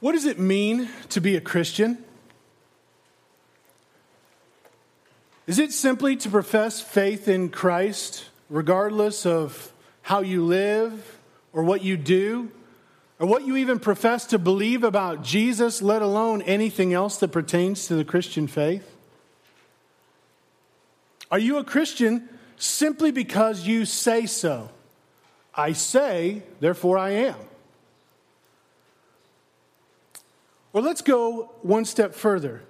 What does it mean to be a Christian? Is it simply to profess faith in Christ, regardless of how you live or what you do, or what you even profess to believe about Jesus, let alone anything else that pertains to the Christian faith? Are you a Christian simply because you say so? I say, therefore I am. Or let's go one step further.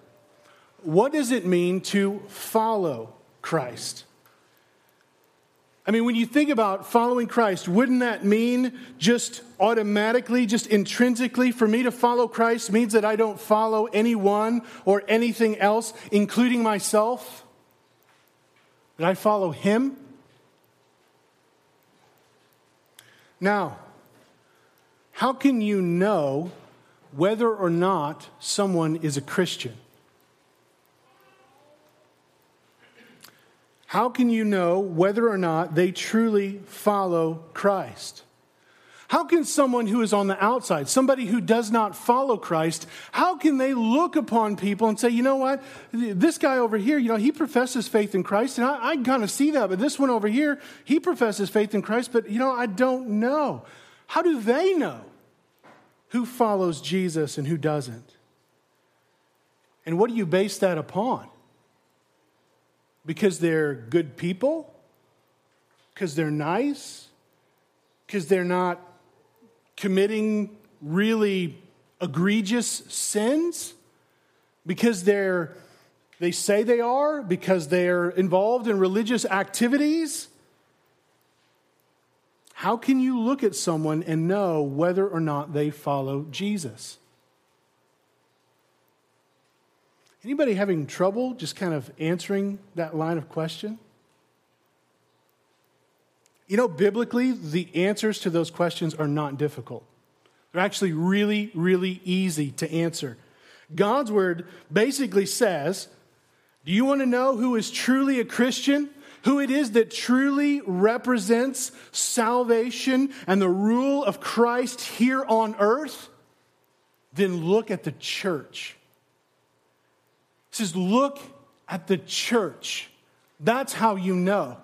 What does it mean to follow Christ? I mean, when you think about following Christ, wouldn't that mean just automatically, just intrinsically, for me to follow Christ means that I don't follow anyone or anything else, including myself? That I follow Him? Now, how can you know whether or not someone is a Christian? How can you know whether or not they truly follow Christ? How can someone who is on the outside, somebody who does not follow Christ, how can they look upon people and say, you know what, this guy over here, you know, he professes faith in Christ, and I, I kind of see that, but this one over here, he professes faith in Christ, but, you know, I don't know. How do they know who follows Jesus and who doesn't? And what do you base that upon? Because they're good people? Because they're nice? Because they're not committing really egregious sins? Because they're they say they are? Because they're involved in religious activities? How can you look at someone and know whether or not they follow Jesus? Anybody having trouble just kind of answering that line of question? You know, biblically, the answers to those questions are not difficult. They're actually really, really easy to answer. God's word basically says Do you want to know who is truly a Christian? Who it is that truly represents salvation and the rule of Christ here on earth, then look at the church. It says, look at the church. That's how you know.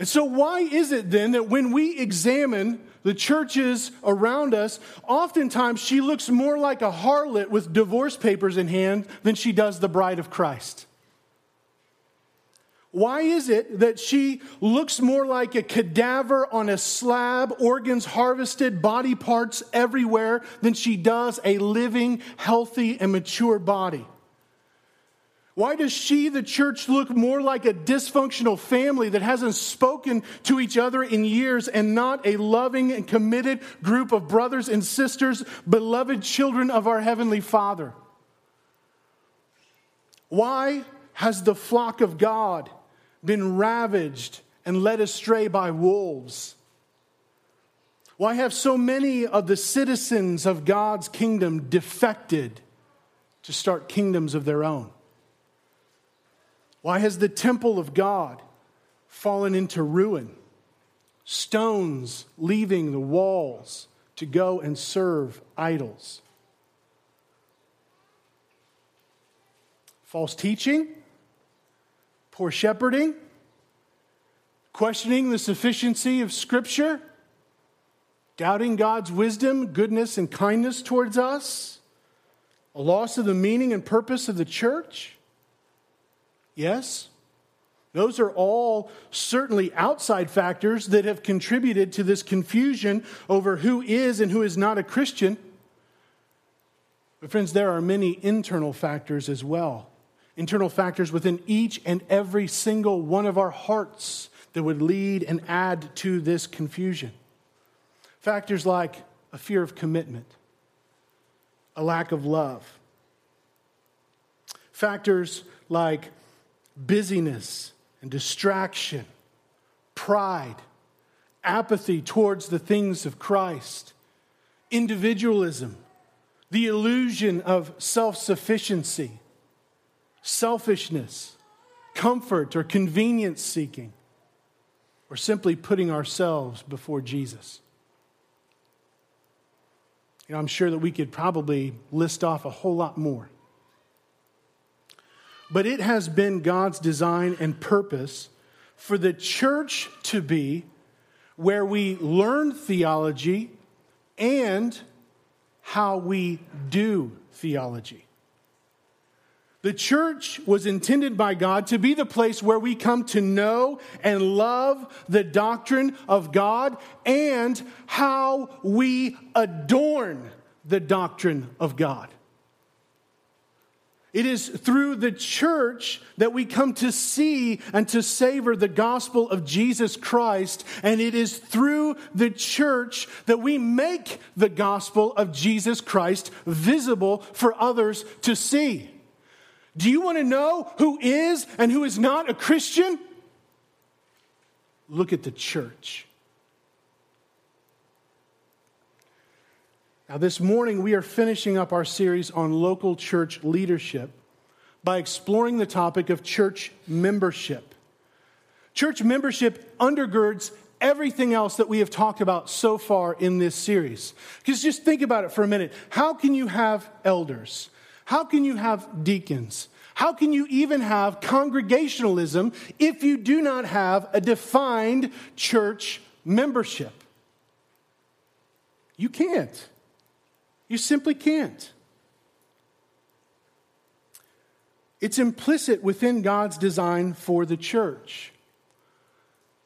And so, why is it then that when we examine the churches around us, oftentimes she looks more like a harlot with divorce papers in hand than she does the bride of Christ? Why is it that she looks more like a cadaver on a slab, organs harvested, body parts everywhere, than she does a living, healthy, and mature body? Why does she, the church, look more like a dysfunctional family that hasn't spoken to each other in years and not a loving and committed group of brothers and sisters, beloved children of our Heavenly Father? Why has the flock of God been ravaged and led astray by wolves? Why have so many of the citizens of God's kingdom defected to start kingdoms of their own? Why has the temple of God fallen into ruin? Stones leaving the walls to go and serve idols. False teaching, poor shepherding, questioning the sufficiency of Scripture, doubting God's wisdom, goodness, and kindness towards us, a loss of the meaning and purpose of the church. Yes, those are all certainly outside factors that have contributed to this confusion over who is and who is not a Christian. But, friends, there are many internal factors as well internal factors within each and every single one of our hearts that would lead and add to this confusion. Factors like a fear of commitment, a lack of love. Factors like busyness and distraction, pride, apathy towards the things of Christ, individualism, the illusion of self sufficiency selfishness, comfort, or convenience seeking, or simply putting ourselves before Jesus. You know, I'm sure that we could probably list off a whole lot more. But it has been God's design and purpose for the church to be where we learn theology and how we do theology. The church was intended by God to be the place where we come to know and love the doctrine of God and how we adorn the doctrine of God. It is through the church that we come to see and to savor the gospel of Jesus Christ. And it is through the church that we make the gospel of Jesus Christ visible for others to see. Do you want to know who is and who is not a Christian? Look at the church. Now, this morning, we are finishing up our series on local church leadership by exploring the topic of church membership. Church membership undergirds everything else that we have talked about so far in this series. Because just think about it for a minute. How can you have elders? How can you have deacons? How can you even have congregationalism if you do not have a defined church membership? You can't. You simply can't. It's implicit within God's design for the church.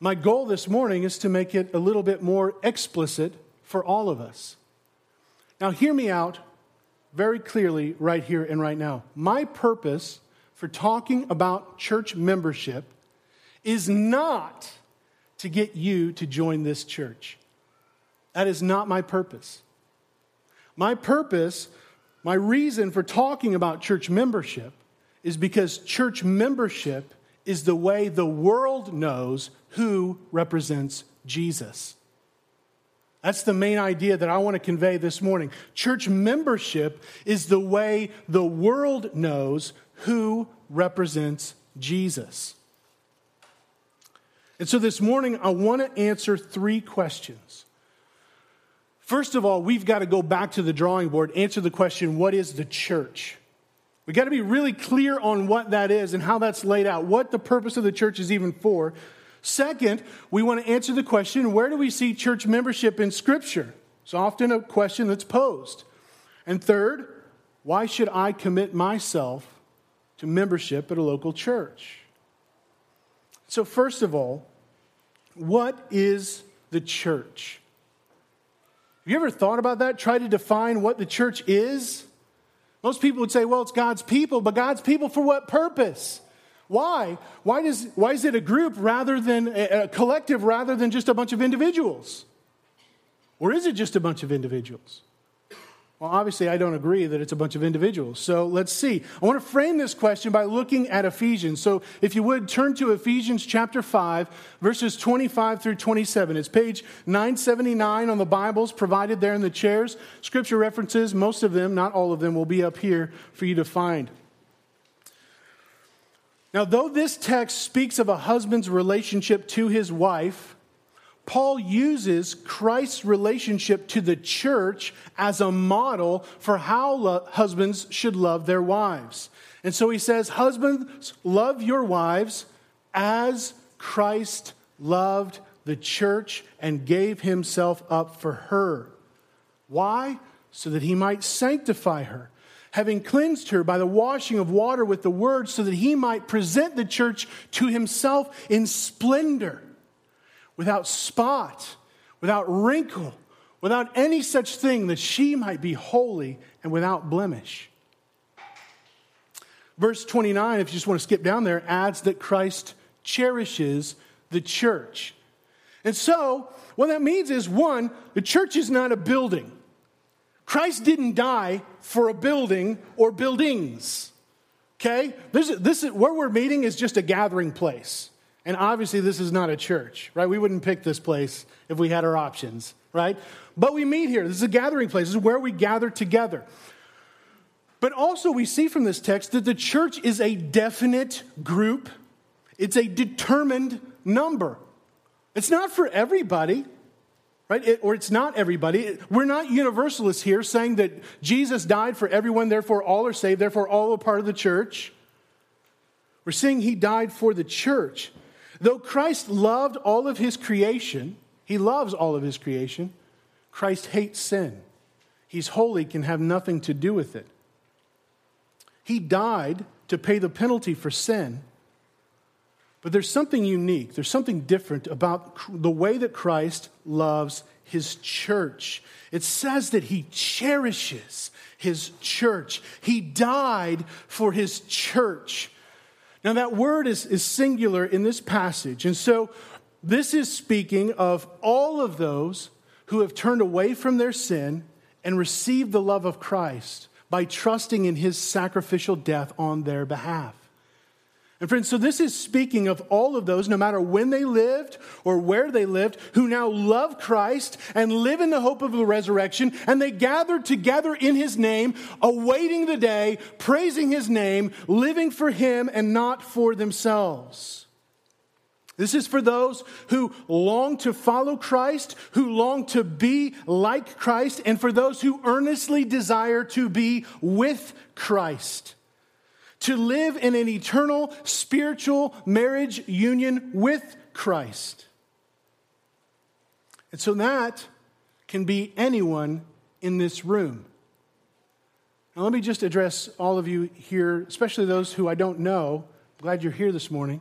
My goal this morning is to make it a little bit more explicit for all of us. Now, hear me out very clearly right here and right now. My purpose for talking about church membership is not to get you to join this church. That is not my purpose. My purpose, my reason for talking about church membership is because church membership is the way the world knows who represents Jesus. That's the main idea that I want to convey this morning. Church membership is the way the world knows who represents Jesus. And so this morning, I want to answer three questions. First of all, we've got to go back to the drawing board, answer the question what is the church? We've got to be really clear on what that is and how that's laid out, what the purpose of the church is even for. Second, we want to answer the question where do we see church membership in Scripture? It's often a question that's posed. And third, why should I commit myself to membership at a local church? So, first of all, what is the church? Have you ever thought about that? Try to define what the church is? Most people would say, well, it's God's people, but God's people for what purpose? Why? Why, does, why is it a group rather than a collective rather than just a bunch of individuals? Or is it just a bunch of individuals? Well, obviously, I don't agree that it's a bunch of individuals. So let's see. I want to frame this question by looking at Ephesians. So if you would turn to Ephesians chapter 5, verses 25 through 27. It's page 979 on the Bibles provided there in the chairs. Scripture references, most of them, not all of them, will be up here for you to find. Now, though this text speaks of a husband's relationship to his wife, Paul uses Christ's relationship to the church as a model for how lo- husbands should love their wives. And so he says, Husbands, love your wives as Christ loved the church and gave himself up for her. Why? So that he might sanctify her, having cleansed her by the washing of water with the word, so that he might present the church to himself in splendor without spot, without wrinkle, without any such thing, that she might be holy and without blemish. Verse 29, if you just want to skip down there, adds that Christ cherishes the church. And so, what that means is one, the church is not a building. Christ didn't die for a building or buildings. Okay? This, this is, where we're meeting is just a gathering place. And obviously, this is not a church, right? We wouldn't pick this place if we had our options, right? But we meet here. This is a gathering place. This is where we gather together. But also, we see from this text that the church is a definite group, it's a determined number. It's not for everybody, right? It, or it's not everybody. We're not universalists here saying that Jesus died for everyone, therefore all are saved, therefore all are part of the church. We're saying he died for the church. Though Christ loved all of his creation, he loves all of his creation, Christ hates sin. He's holy, can have nothing to do with it. He died to pay the penalty for sin. But there's something unique, there's something different about the way that Christ loves his church. It says that he cherishes his church, he died for his church. Now, that word is, is singular in this passage. And so, this is speaking of all of those who have turned away from their sin and received the love of Christ by trusting in his sacrificial death on their behalf. And friends, so this is speaking of all of those, no matter when they lived or where they lived, who now love Christ and live in the hope of the resurrection, and they gather together in his name, awaiting the day, praising his name, living for him and not for themselves. This is for those who long to follow Christ, who long to be like Christ, and for those who earnestly desire to be with Christ to live in an eternal spiritual marriage union with Christ. And so that can be anyone in this room. Now, let me just address all of you here, especially those who I don't know. I'm glad you're here this morning.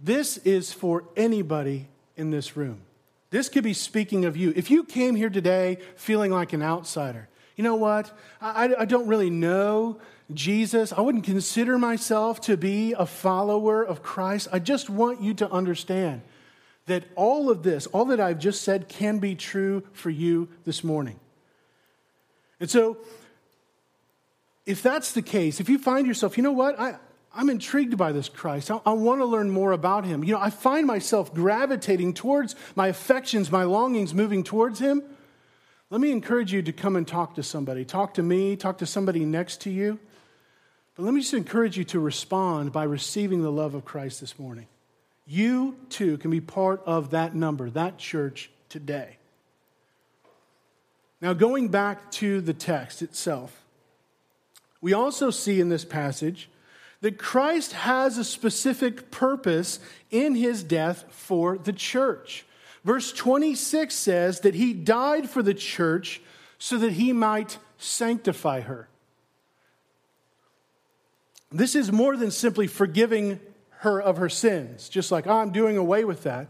This is for anybody in this room. This could be speaking of you. If you came here today feeling like an outsider, you know what? I, I don't really know Jesus. I wouldn't consider myself to be a follower of Christ. I just want you to understand that all of this, all that I've just said, can be true for you this morning. And so, if that's the case, if you find yourself, you know what, I, I'm intrigued by this Christ. I, I want to learn more about him. You know, I find myself gravitating towards my affections, my longings moving towards him. Let me encourage you to come and talk to somebody. Talk to me, talk to somebody next to you. But let me just encourage you to respond by receiving the love of Christ this morning. You too can be part of that number, that church today. Now, going back to the text itself, we also see in this passage that Christ has a specific purpose in his death for the church. Verse 26 says that he died for the church so that he might sanctify her. This is more than simply forgiving her of her sins, just like, oh, I'm doing away with that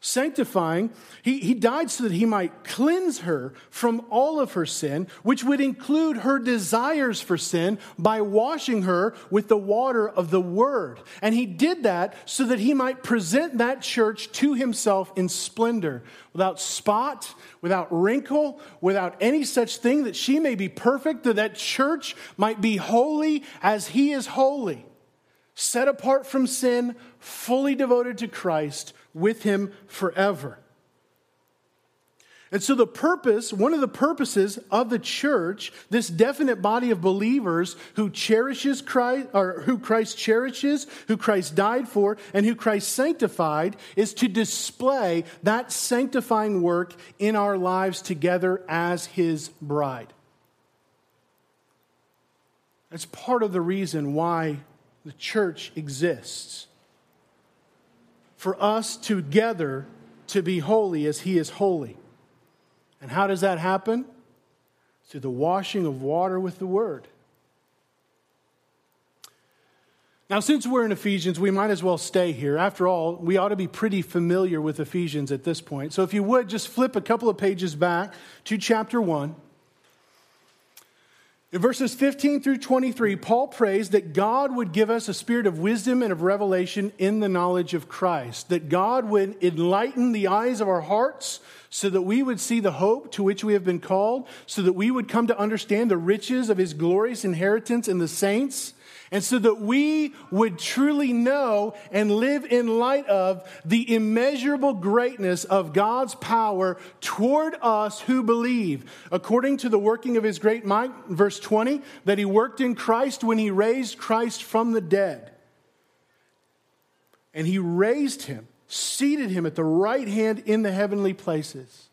sanctifying. He, he died so that he might cleanse her from all of her sin, which would include her desires for sin by washing her with the water of the word. And he did that so that he might present that church to himself in splendor, without spot, without wrinkle, without any such thing, that she may be perfect, that that church might be holy as he is holy, set apart from sin, fully devoted to Christ with him forever. And so, the purpose, one of the purposes of the church, this definite body of believers who cherishes Christ, or who Christ cherishes, who Christ died for, and who Christ sanctified, is to display that sanctifying work in our lives together as his bride. That's part of the reason why the church exists for us together to be holy as He is holy. And how does that happen? Through the washing of water with the Word. Now, since we're in Ephesians, we might as well stay here. After all, we ought to be pretty familiar with Ephesians at this point. So, if you would, just flip a couple of pages back to chapter 1. In verses 15 through 23, Paul prays that God would give us a spirit of wisdom and of revelation in the knowledge of Christ, that God would enlighten the eyes of our hearts so that we would see the hope to which we have been called, so that we would come to understand the riches of his glorious inheritance in the saints and so that we would truly know and live in light of the immeasurable greatness of God's power toward us who believe, according to the working of his great might, verse 20, that he worked in Christ when he raised Christ from the dead. And he raised him seated him at the right hand in the heavenly places,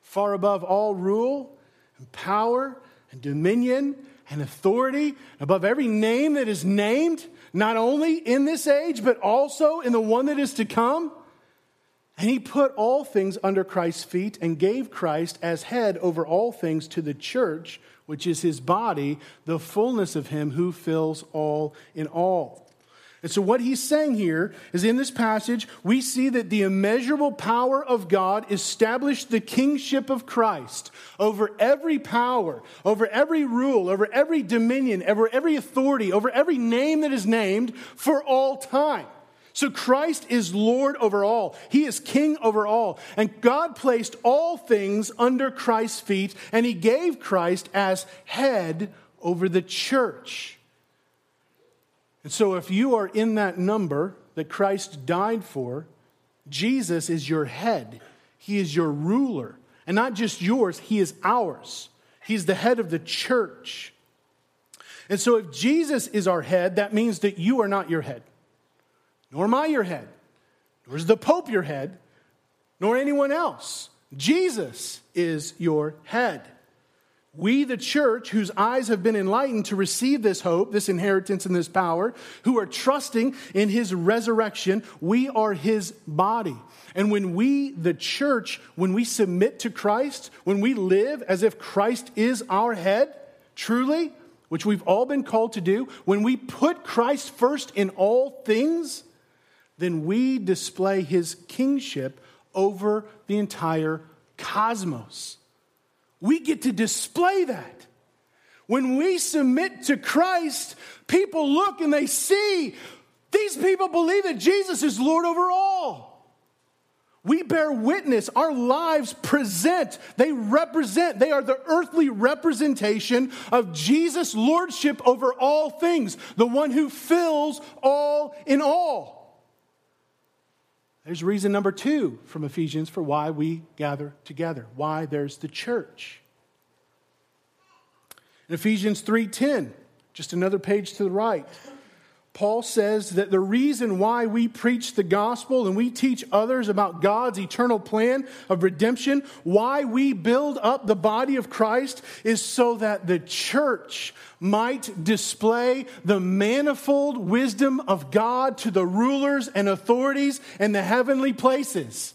far above all rule and power and dominion and authority, above every name that is named, not only in this age, but also in the one that is to come. And he put all things under Christ's feet and gave Christ as head over all things to the church, which is his body, the fullness of him who fills all in all. And so, what he's saying here is in this passage, we see that the immeasurable power of God established the kingship of Christ over every power, over every rule, over every dominion, over every authority, over every name that is named for all time. So, Christ is Lord over all, He is King over all. And God placed all things under Christ's feet, and He gave Christ as head over the church. And so, if you are in that number that Christ died for, Jesus is your head. He is your ruler. And not just yours, He is ours. He's the head of the church. And so, if Jesus is our head, that means that you are not your head, nor am I your head, nor is the Pope your head, nor anyone else. Jesus is your head. We, the church, whose eyes have been enlightened to receive this hope, this inheritance, and this power, who are trusting in his resurrection, we are his body. And when we, the church, when we submit to Christ, when we live as if Christ is our head, truly, which we've all been called to do, when we put Christ first in all things, then we display his kingship over the entire cosmos. We get to display that. When we submit to Christ, people look and they see these people believe that Jesus is Lord over all. We bear witness. Our lives present, they represent, they are the earthly representation of Jesus' lordship over all things, the one who fills all in all. There's reason number two from Ephesians for why we gather together, why there's the church. In Ephesians 3:10, just another page to the right, Paul says that the reason why we preach the gospel and we teach others about God's eternal plan of redemption, why we build up the body of Christ, is so that the church might display the manifold wisdom of God to the rulers and authorities in the heavenly places.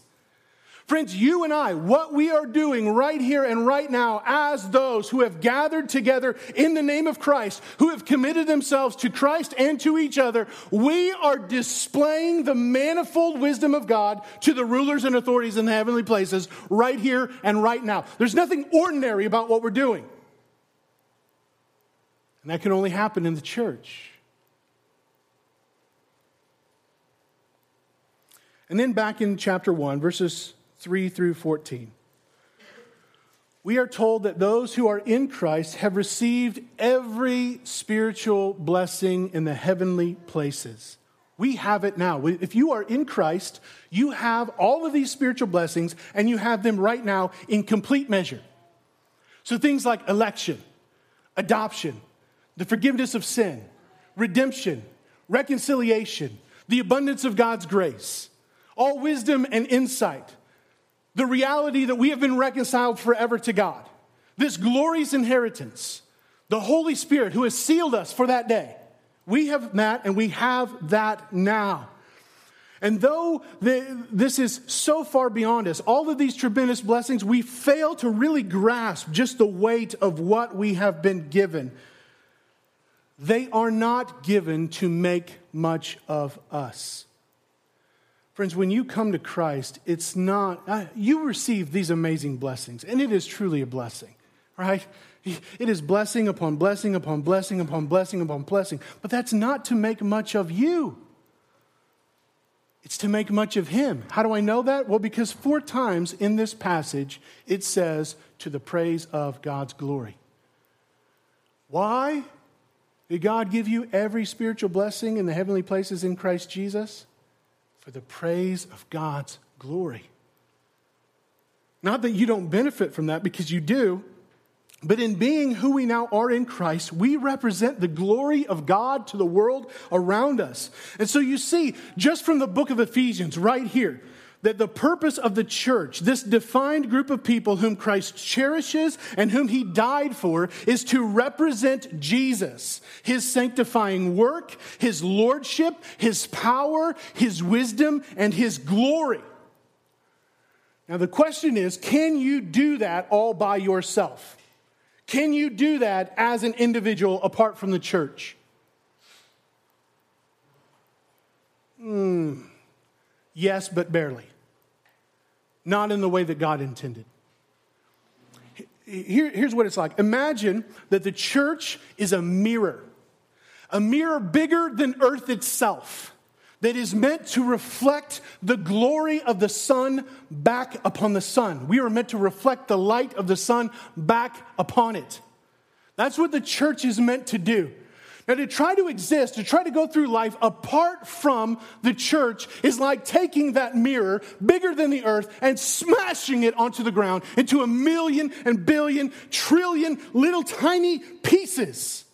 Friends, you and I, what we are doing right here and right now as those who have gathered together in the name of Christ, who have committed themselves to Christ and to each other, we are displaying the manifold wisdom of God to the rulers and authorities in the heavenly places right here and right now. There's nothing ordinary about what we're doing. And that can only happen in the church. And then back in chapter 1, verses 3 through 14. We are told that those who are in Christ have received every spiritual blessing in the heavenly places. We have it now. If you are in Christ, you have all of these spiritual blessings, and you have them right now in complete measure. So things like election, adoption, the forgiveness of sin, redemption, reconciliation, the abundance of God's grace, all wisdom and insight, the reality that we have been reconciled forever to God, this glorious inheritance, the Holy Spirit who has sealed us for that day. We have that and we have that now. And though the, this is so far beyond us, all of these tremendous blessings, we fail to really grasp just the weight of what we have been given. They are not given to make much of us. Friends, when you come to Christ, it's not, uh, you receive these amazing blessings, and it is truly a blessing, right? It is blessing upon blessing upon blessing upon blessing upon blessing, but that's not to make much of you. It's to make much of Him. How do I know that? Well, because four times in this passage it says, to the praise of God's glory. Why did God give you every spiritual blessing in the heavenly places in Christ Jesus? For the praise of God's glory. Not that you don't benefit from that, because you do. But in being who we now are in Christ, we represent the glory of God to the world around us. And so you see, just from the book of Ephesians, right here, that the purpose of the church, this defined group of people whom Christ cherishes and whom he died for, is to represent Jesus, his sanctifying work, his lordship, his power, his wisdom, and his glory. Now, the question is can you do that all by yourself? Can you do that as an individual apart from the church? Mm, yes, but barely. Not in the way that God intended. Here, here's what it's like Imagine that the church is a mirror, a mirror bigger than earth itself that is meant to reflect the glory of the sun back upon the sun. We are meant to reflect the light of the sun back upon it. That's what the church is meant to do. Now, to try to exist, to try to go through life apart from the church is like taking that mirror bigger than the earth and smashing it onto the ground into a million and billion, trillion little tiny pieces.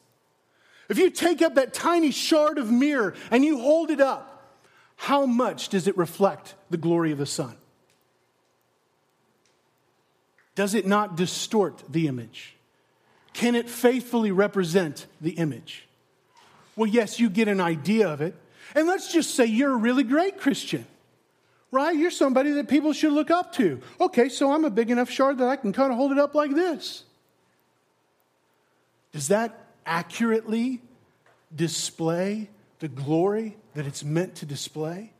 If you take up that tiny shard of mirror and you hold it up, how much does it reflect the glory of the sun? Does it not distort the image? Can it faithfully represent the image? Well, yes, you get an idea of it. And let's just say you're a really great Christian, right? You're somebody that people should look up to. Okay, so I'm a big enough shard that I can kind of hold it up like this. Does that accurately display the glory that it's meant to display?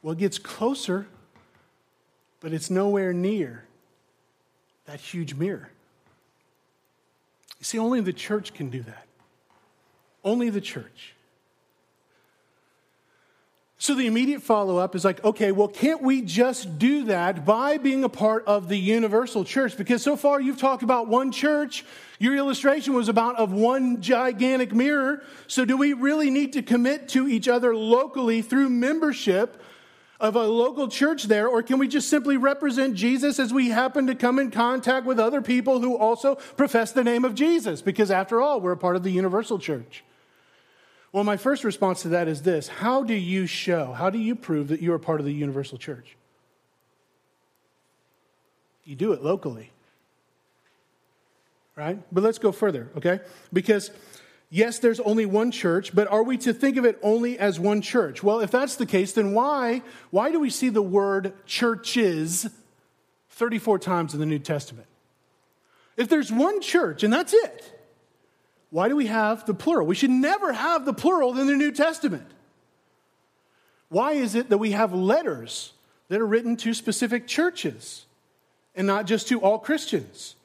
Well, it gets closer, but it's nowhere near that huge mirror. You see, only the church can do that. Only the church. So the immediate follow up is like, okay, well, can't we just do that by being a part of the universal church? Because so far you've talked about one church. Your illustration was about of one gigantic mirror. So do we really need to commit to each other locally through membership of a local church there? Or can we just simply represent Jesus as we happen to come in contact with other people who also profess the name of Jesus? Because after all, we're a part of the universal church. Well, my first response to that is this How do you show, how do you prove that you are part of the universal church? You do it locally. Right? But let's go further, okay? Because yes, there's only one church, but are we to think of it only as one church? Well, if that's the case, then why why do we see the word churches 34 times in the New Testament? If there's one church and that's it, why do we have the plural? We should never have the plural in the New Testament. Why is it that we have letters that are written to specific churches and not just to all Christians?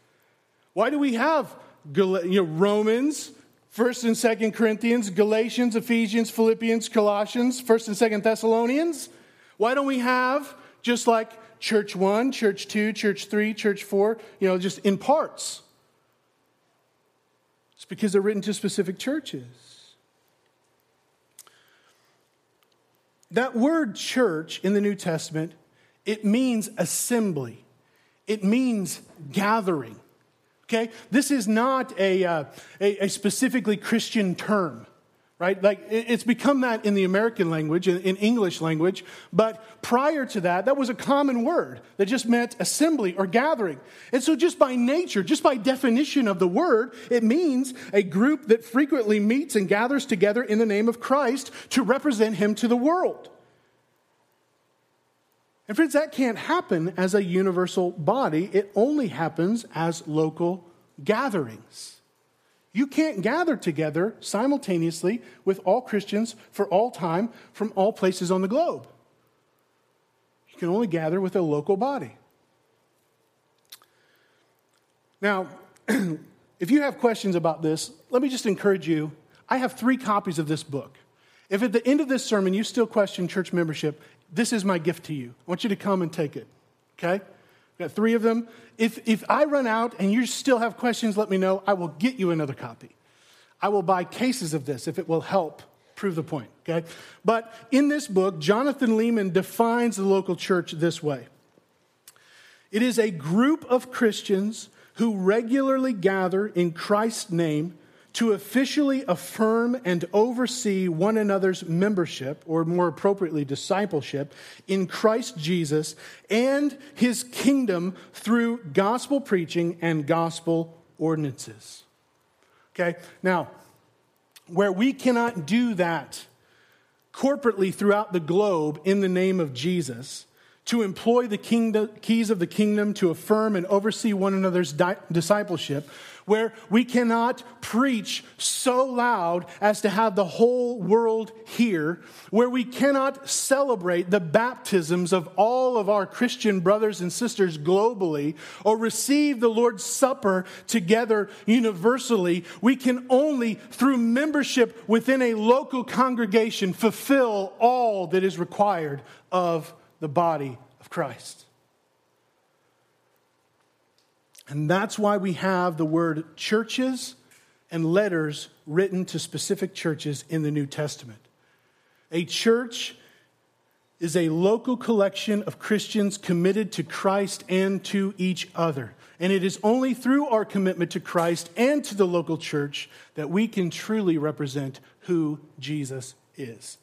Why do we have you know, Romans, 1st and 2nd Corinthians, Galatians, Ephesians, Philippians, Colossians, 1st and 2nd Thessalonians? Why don't we have just like church 1, church 2, church 3, church 4, you know, just in parts? Because they're written to specific churches. That word church in the New Testament, it means assembly. It means gathering. Okay? This is not a, uh, a, a specifically Christian term right? Like it's become that in the American language, in English language, but prior to that, that was a common word that just meant assembly or gathering. And so, just by nature, just by definition of the word, it means a group that frequently meets and gathers together in the name of Christ to represent him to the world. And friends, that can't happen as a universal body, it only happens as local gatherings. You can't gather together simultaneously with all Christians for all time from all places on the globe. You can only gather with a local body. Now, if you have questions about this, let me just encourage you. I have three copies of this book. If at the end of this sermon you still question church membership, this is my gift to you. I want you to come and take it. Okay? Got three of them. If, if I run out and you still have questions, let me know. I will get you another copy. I will buy cases of this if it will help prove the point, okay? But in this book, Jonathan Leeman defines the local church this way it is a group of Christians who regularly gather in Christ's name to officially affirm and oversee one another's membership, or more appropriately, discipleship, in Christ Jesus and his kingdom through gospel preaching and gospel ordinances. Okay, now, where we cannot do that corporately throughout the globe in the name of Jesus, to employ the kingdom, keys of the kingdom to affirm and oversee one another's di- discipleship, where we cannot preach so loud as to have the whole world hear, where we cannot celebrate the baptisms of all of our Christian brothers and sisters globally, or receive the Lord's Supper together universally, we can only, through membership within a local congregation, fulfill all that is required of the body of Christ. And that's why we have the word churches and letters written to specific churches in the New Testament. A church is a local collection of Christians committed to Christ and to each other. And it is only through our commitment to Christ and to the local church that we can truly represent who Jesus is.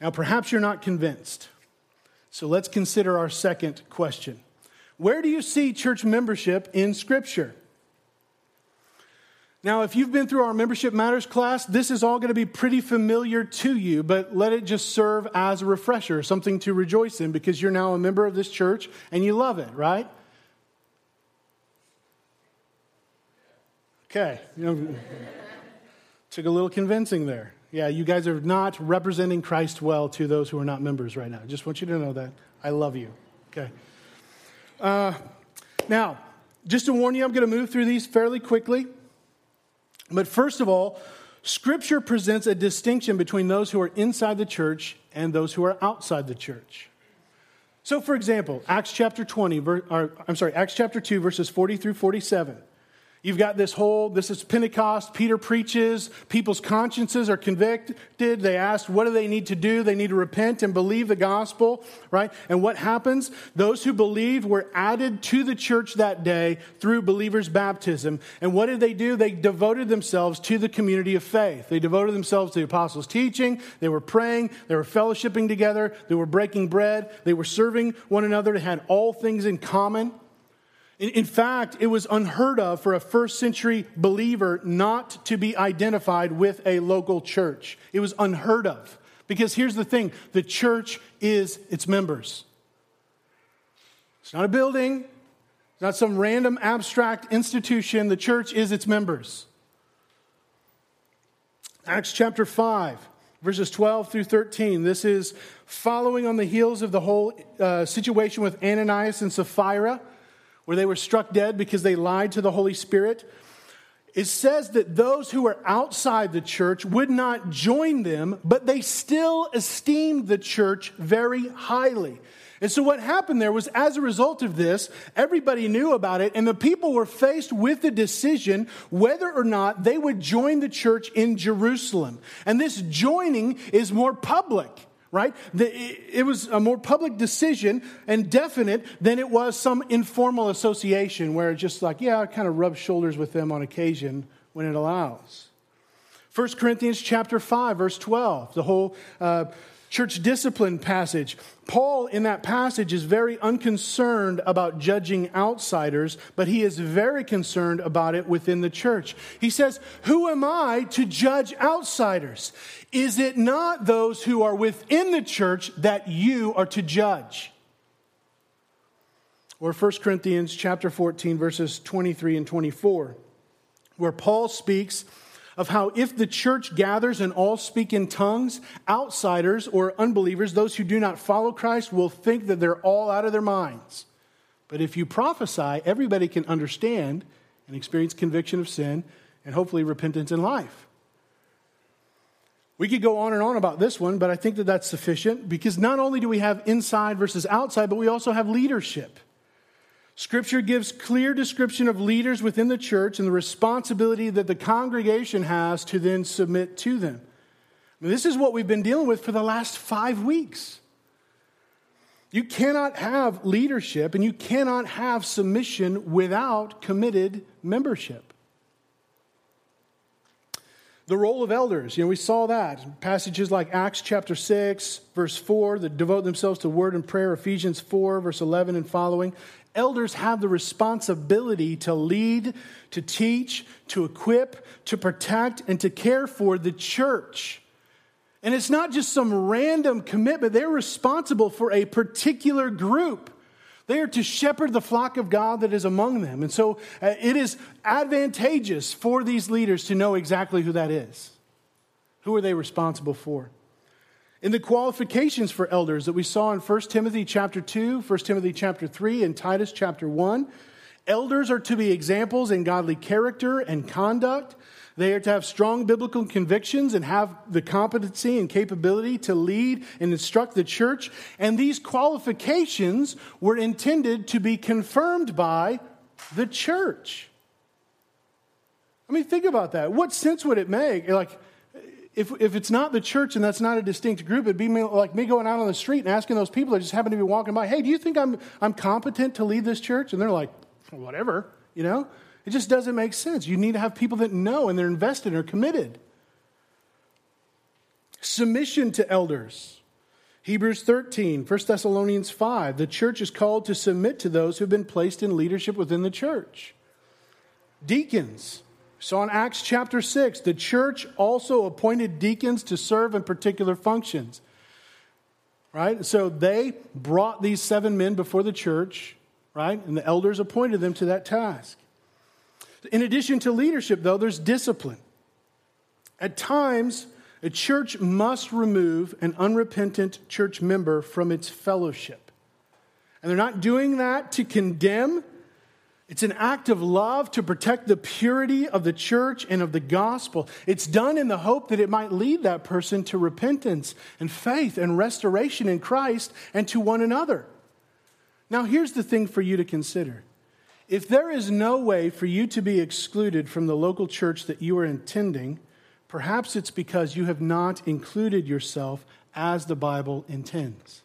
Now, perhaps you're not convinced. So let's consider our second question Where do you see church membership in Scripture? Now, if you've been through our Membership Matters class, this is all going to be pretty familiar to you, but let it just serve as a refresher, something to rejoice in because you're now a member of this church and you love it, right? Okay. Took a little convincing there. Yeah, you guys are not representing Christ well to those who are not members right now. Just want you to know that. I love you. Okay. Uh, now, just to warn you, I'm going to move through these fairly quickly. But first of all, Scripture presents a distinction between those who are inside the church and those who are outside the church. So, for example, Acts chapter 20, or, I'm sorry, Acts chapter 2, verses 40 through 47. You've got this whole, this is Pentecost. Peter preaches. People's consciences are convicted. They ask, what do they need to do? They need to repent and believe the gospel, right? And what happens? Those who believed were added to the church that day through believers' baptism. And what did they do? They devoted themselves to the community of faith. They devoted themselves to the apostles' teaching. They were praying. They were fellowshipping together. They were breaking bread. They were serving one another. They had all things in common. In, fact, it was unheard of for a first century believer not to be identified with a local church. It was unheard of. Because here's the thing the church is its members. It's not a building, it's not some random abstract institution. The church is its members. Acts chapter 5, verses 12 through 13. This is following on the heels of the whole uh, situation with Ananias and Sapphira where they were struck dead because they lied to the Holy Spirit, it says that those who were outside the church would not join them, but they still esteemed the church very highly. And so, what happened there was, as a result of this, everybody knew about it, and the people were faced with the decision whether or not they would join the church in Jerusalem. And this joining is more public right? it was a more public decision and definite than it was some informal association where it's just like, yeah, I kind of rub shoulders with them on occasion when it allows. 1 Corinthians chapter 5, verse 12, the whole uh, church discipline passage. Paul, in that passage, is very unconcerned about judging outsiders, but he is very concerned about it within the church. He says, Who am I to judge outsiders? Is it not those who are within the church that you are to judge? Or 1 Corinthians chapter 14, verses 23 and 24, where Paul speaks of how if the church gathers and all speak in tongues, outsiders or unbelievers, those who do not follow Christ, will think that they're all out of their minds. But if you prophesy, everybody can understand and experience conviction of sin and hopefully repentance in life. We could go on and on about this one, but I think that that's sufficient because not only do we have inside versus outside, but we also have leadership. Scripture gives clear description of leaders within the church and the responsibility that the congregation has to then submit to them. This is what we've been dealing with for the last five weeks. You cannot have leadership and you cannot have submission without committed membership. The role of elders, you know, we saw that. Passages like Acts chapter 6, verse 4, that devote themselves to word and prayer, Ephesians 4, verse 11 and following. Elders have the responsibility to lead, to teach, to equip, to protect, and to care for the church. And it's not just some random commitment, they're responsible for a particular group. They are to shepherd the flock of God that is among them. And so uh, it is advantageous for these leaders to know exactly who that is. Who are they responsible for? In the qualifications for elders that we saw in 1 Timothy chapter 2, 1 Timothy chapter 3, and Titus chapter 1, elders are to be examples in godly character and conduct. They are to have strong biblical convictions and have the competency and capability to lead and instruct the church. And these qualifications were intended to be confirmed by the church. I mean, think about that. What sense would it make? Like, if, if it's not the church and that's not a distinct group, it'd be me, like me going out on the street and asking those people that just happen to be walking by, hey, do you think I'm, I'm competent to lead this church? And they're like, whatever, you know? It just doesn't make sense. You need to have people that know and they're invested and are committed. Submission to elders. Hebrews 13, 1 Thessalonians 5. The church is called to submit to those who've been placed in leadership within the church. Deacons. So in Acts chapter 6, the church also appointed deacons to serve in particular functions. Right? So they brought these seven men before the church, right? And the elders appointed them to that task. In addition to leadership, though, there's discipline. At times, a church must remove an unrepentant church member from its fellowship. And they're not doing that to condemn. It's an act of love to protect the purity of the church and of the gospel. It's done in the hope that it might lead that person to repentance and faith and restoration in Christ and to one another. Now, here's the thing for you to consider if there is no way for you to be excluded from the local church that you are attending, perhaps it's because you have not included yourself as the Bible intends.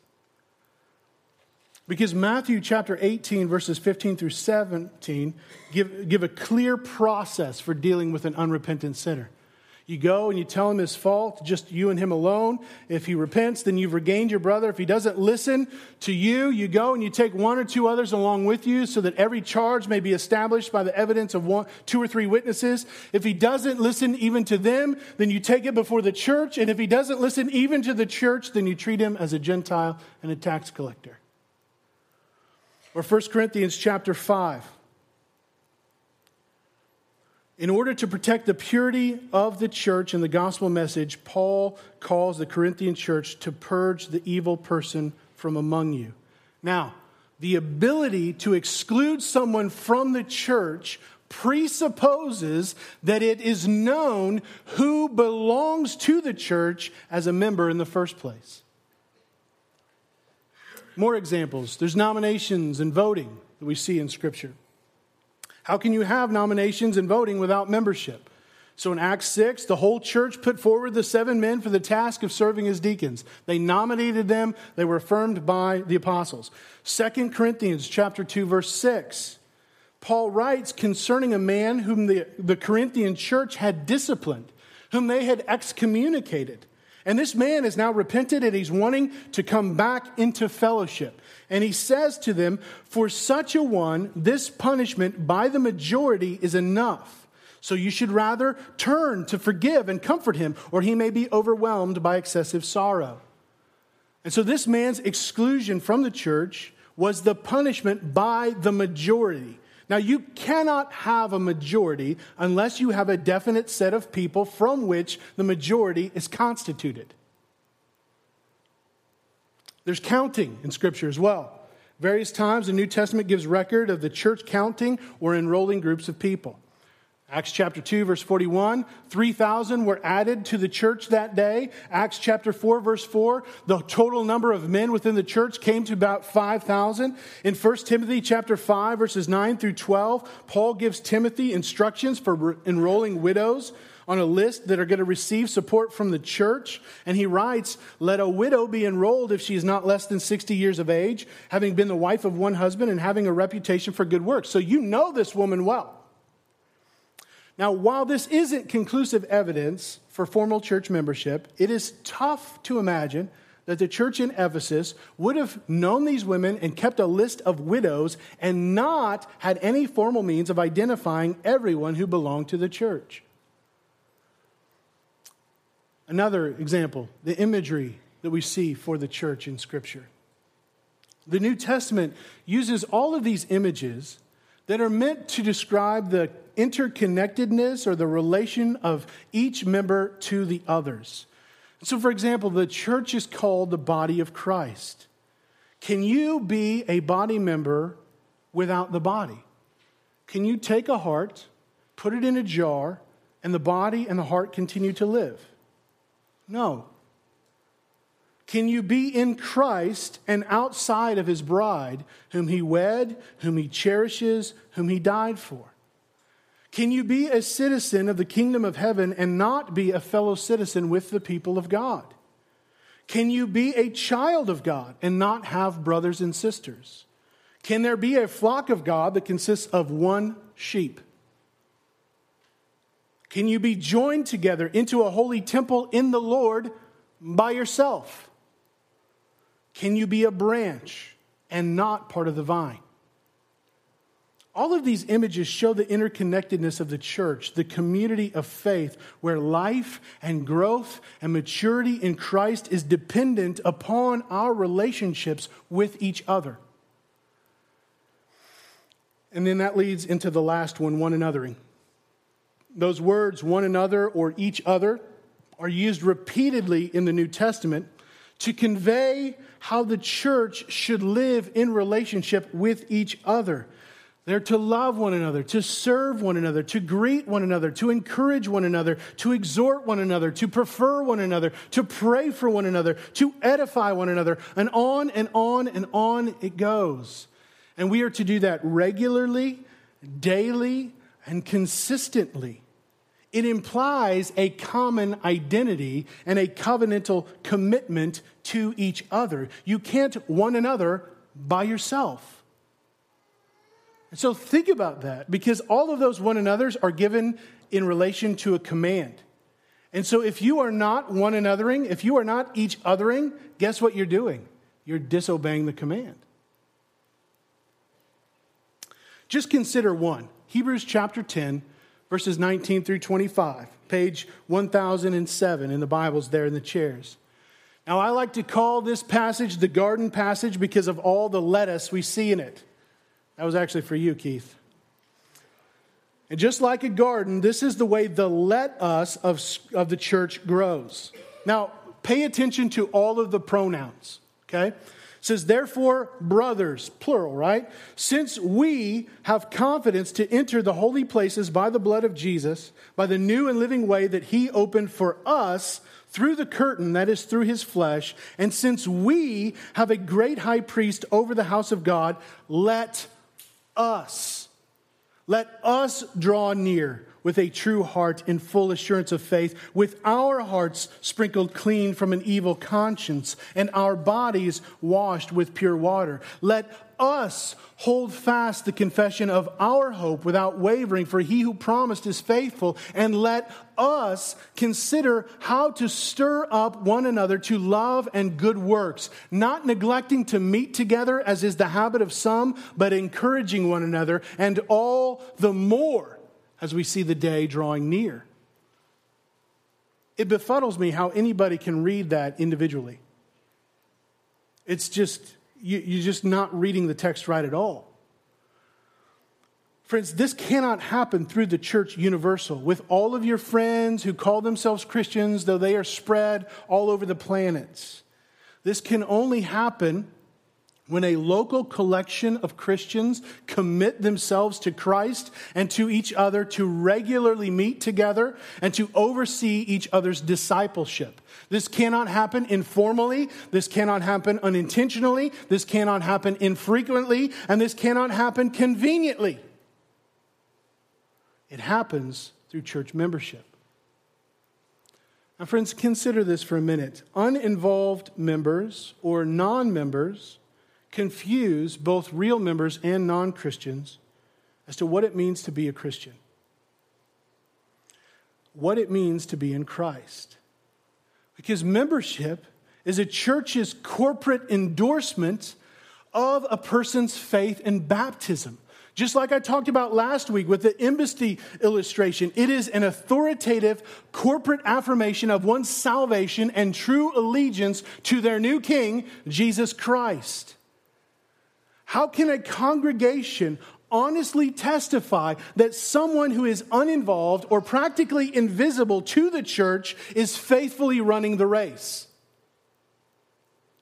Because Matthew chapter 18, verses 15 through 17, give, give a clear process for dealing with an unrepentant sinner. You go and you tell him his fault, just you and him alone. If he repents, then you've regained your brother. If he doesn't listen to you, you go and you take one or two others along with you so that every charge may be established by the evidence of one, two or three witnesses. If he doesn't listen even to them, then you take it before the church. And if he doesn't listen even to the church, then you treat him as a Gentile and a tax collector. Or 1 Corinthians chapter 5. In order to protect the purity of the church and the gospel message, Paul calls the Corinthian church to purge the evil person from among you. Now, the ability to exclude someone from the church presupposes that it is known who belongs to the church as a member in the first place. More examples. There's nominations and voting that we see in Scripture. How can you have nominations and voting without membership? So in Acts 6, the whole church put forward the seven men for the task of serving as deacons. They nominated them, they were affirmed by the apostles. 2 Corinthians chapter 2 verse 6. Paul writes concerning a man whom the, the Corinthian church had disciplined, whom they had excommunicated. And this man is now repented and he's wanting to come back into fellowship. And he says to them, For such a one, this punishment by the majority is enough. So you should rather turn to forgive and comfort him, or he may be overwhelmed by excessive sorrow. And so this man's exclusion from the church was the punishment by the majority. Now, you cannot have a majority unless you have a definite set of people from which the majority is constituted. There's counting in Scripture as well. Various times the New Testament gives record of the church counting or enrolling groups of people. Acts chapter 2, verse 41, 3,000 were added to the church that day. Acts chapter 4, verse 4, the total number of men within the church came to about 5,000. In 1 Timothy chapter 5, verses 9 through 12, Paul gives Timothy instructions for enrolling widows on a list that are going to receive support from the church. And he writes, Let a widow be enrolled if she is not less than 60 years of age, having been the wife of one husband and having a reputation for good works. So you know this woman well. Now, while this isn't conclusive evidence for formal church membership, it is tough to imagine that the church in Ephesus would have known these women and kept a list of widows and not had any formal means of identifying everyone who belonged to the church. Another example, the imagery that we see for the church in Scripture. The New Testament uses all of these images that are meant to describe the interconnectedness or the relation of each member to the others. So, for example, the church is called the body of Christ. Can you be a body member without the body? Can you take a heart, put it in a jar, and the body and the heart continue to live? No. Can you be in Christ and outside of his bride, whom he wed, whom he cherishes, whom he died for? Can you be a citizen of the kingdom of heaven and not be a fellow citizen with the people of God? Can you be a child of God and not have brothers and sisters? Can there be a flock of God that consists of one sheep? Can you be joined together into a holy temple in the Lord by yourself? Can you be a branch and not part of the vine? All of these images show the interconnectedness of the church, the community of faith, where life and growth and maturity in Christ is dependent upon our relationships with each other. And then that leads into the last one one anothering. Those words, one another or each other, are used repeatedly in the New Testament to convey how the church should live in relationship with each other. They're to love one another, to serve one another, to greet one another, to encourage one another, to exhort one another, to prefer one another, to pray for one another, to edify one another, and on and on and on it goes. And we are to do that regularly, daily, and consistently. It implies a common identity and a covenantal commitment to each other. You can't one another by yourself. And so think about that because all of those one another's are given in relation to a command. And so if you are not one anothering, if you are not each othering, guess what you're doing? You're disobeying the command. Just consider one Hebrews chapter 10, verses 19 through 25, page 1007 in the Bibles there in the chairs. Now, I like to call this passage the garden passage because of all the lettuce we see in it. That was actually for you, Keith. And just like a garden, this is the way the let us of, of the church grows. Now, pay attention to all of the pronouns, okay? It says, therefore, brothers, plural, right? Since we have confidence to enter the holy places by the blood of Jesus, by the new and living way that he opened for us through the curtain, that is, through his flesh, and since we have a great high priest over the house of God, let us. Let us draw near with a true heart in full assurance of faith, with our hearts sprinkled clean from an evil conscience and our bodies washed with pure water. Let us hold fast the confession of our hope without wavering, for he who promised is faithful. And let us consider how to stir up one another to love and good works, not neglecting to meet together, as is the habit of some, but encouraging one another, and all the more as we see the day drawing near. It befuddles me how anybody can read that individually. It's just you, you're just not reading the text right at all. Friends, this cannot happen through the church universal with all of your friends who call themselves Christians, though they are spread all over the planets. This can only happen when a local collection of Christians commit themselves to Christ and to each other to regularly meet together and to oversee each other's discipleship. This cannot happen informally. This cannot happen unintentionally. This cannot happen infrequently. And this cannot happen conveniently. It happens through church membership. Now, friends, consider this for a minute. Uninvolved members or non members confuse both real members and non Christians as to what it means to be a Christian, what it means to be in Christ. Because membership is a church's corporate endorsement of a person's faith and baptism. Just like I talked about last week with the embassy illustration, it is an authoritative corporate affirmation of one's salvation and true allegiance to their new king, Jesus Christ. How can a congregation honestly testify that someone who is uninvolved or practically invisible to the church is faithfully running the race?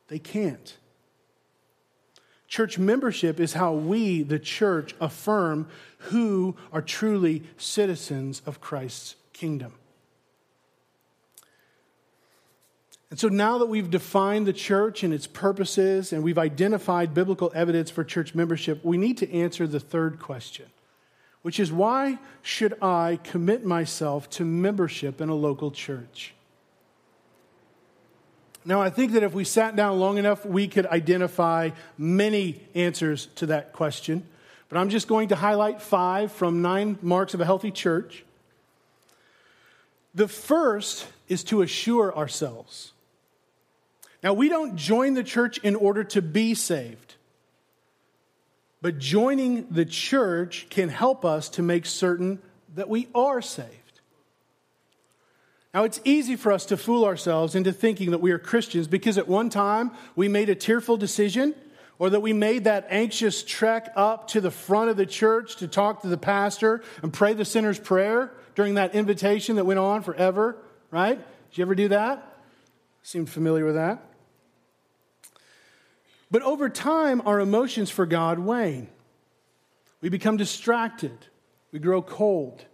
They can't. Church membership is how we, the church, affirm who are truly citizens of Christ's kingdom. And so now that we've defined the church and its purposes and we've identified biblical evidence for church membership, we need to answer the third question, which is why should I commit myself to membership in a local church? Now, I think that if we sat down long enough, we could identify many answers to that question. But I'm just going to highlight five from nine marks of a healthy church. The first is to assure ourselves. Now, we don't join the church in order to be saved, but joining the church can help us to make certain that we are saved. Now, it's easy for us to fool ourselves into thinking that we are Christians because at one time we made a tearful decision or that we made that anxious trek up to the front of the church to talk to the pastor and pray the sinner's prayer during that invitation that went on forever, right? Did you ever do that? Seemed familiar with that. But over time, our emotions for God wane. We become distracted. We grow cold.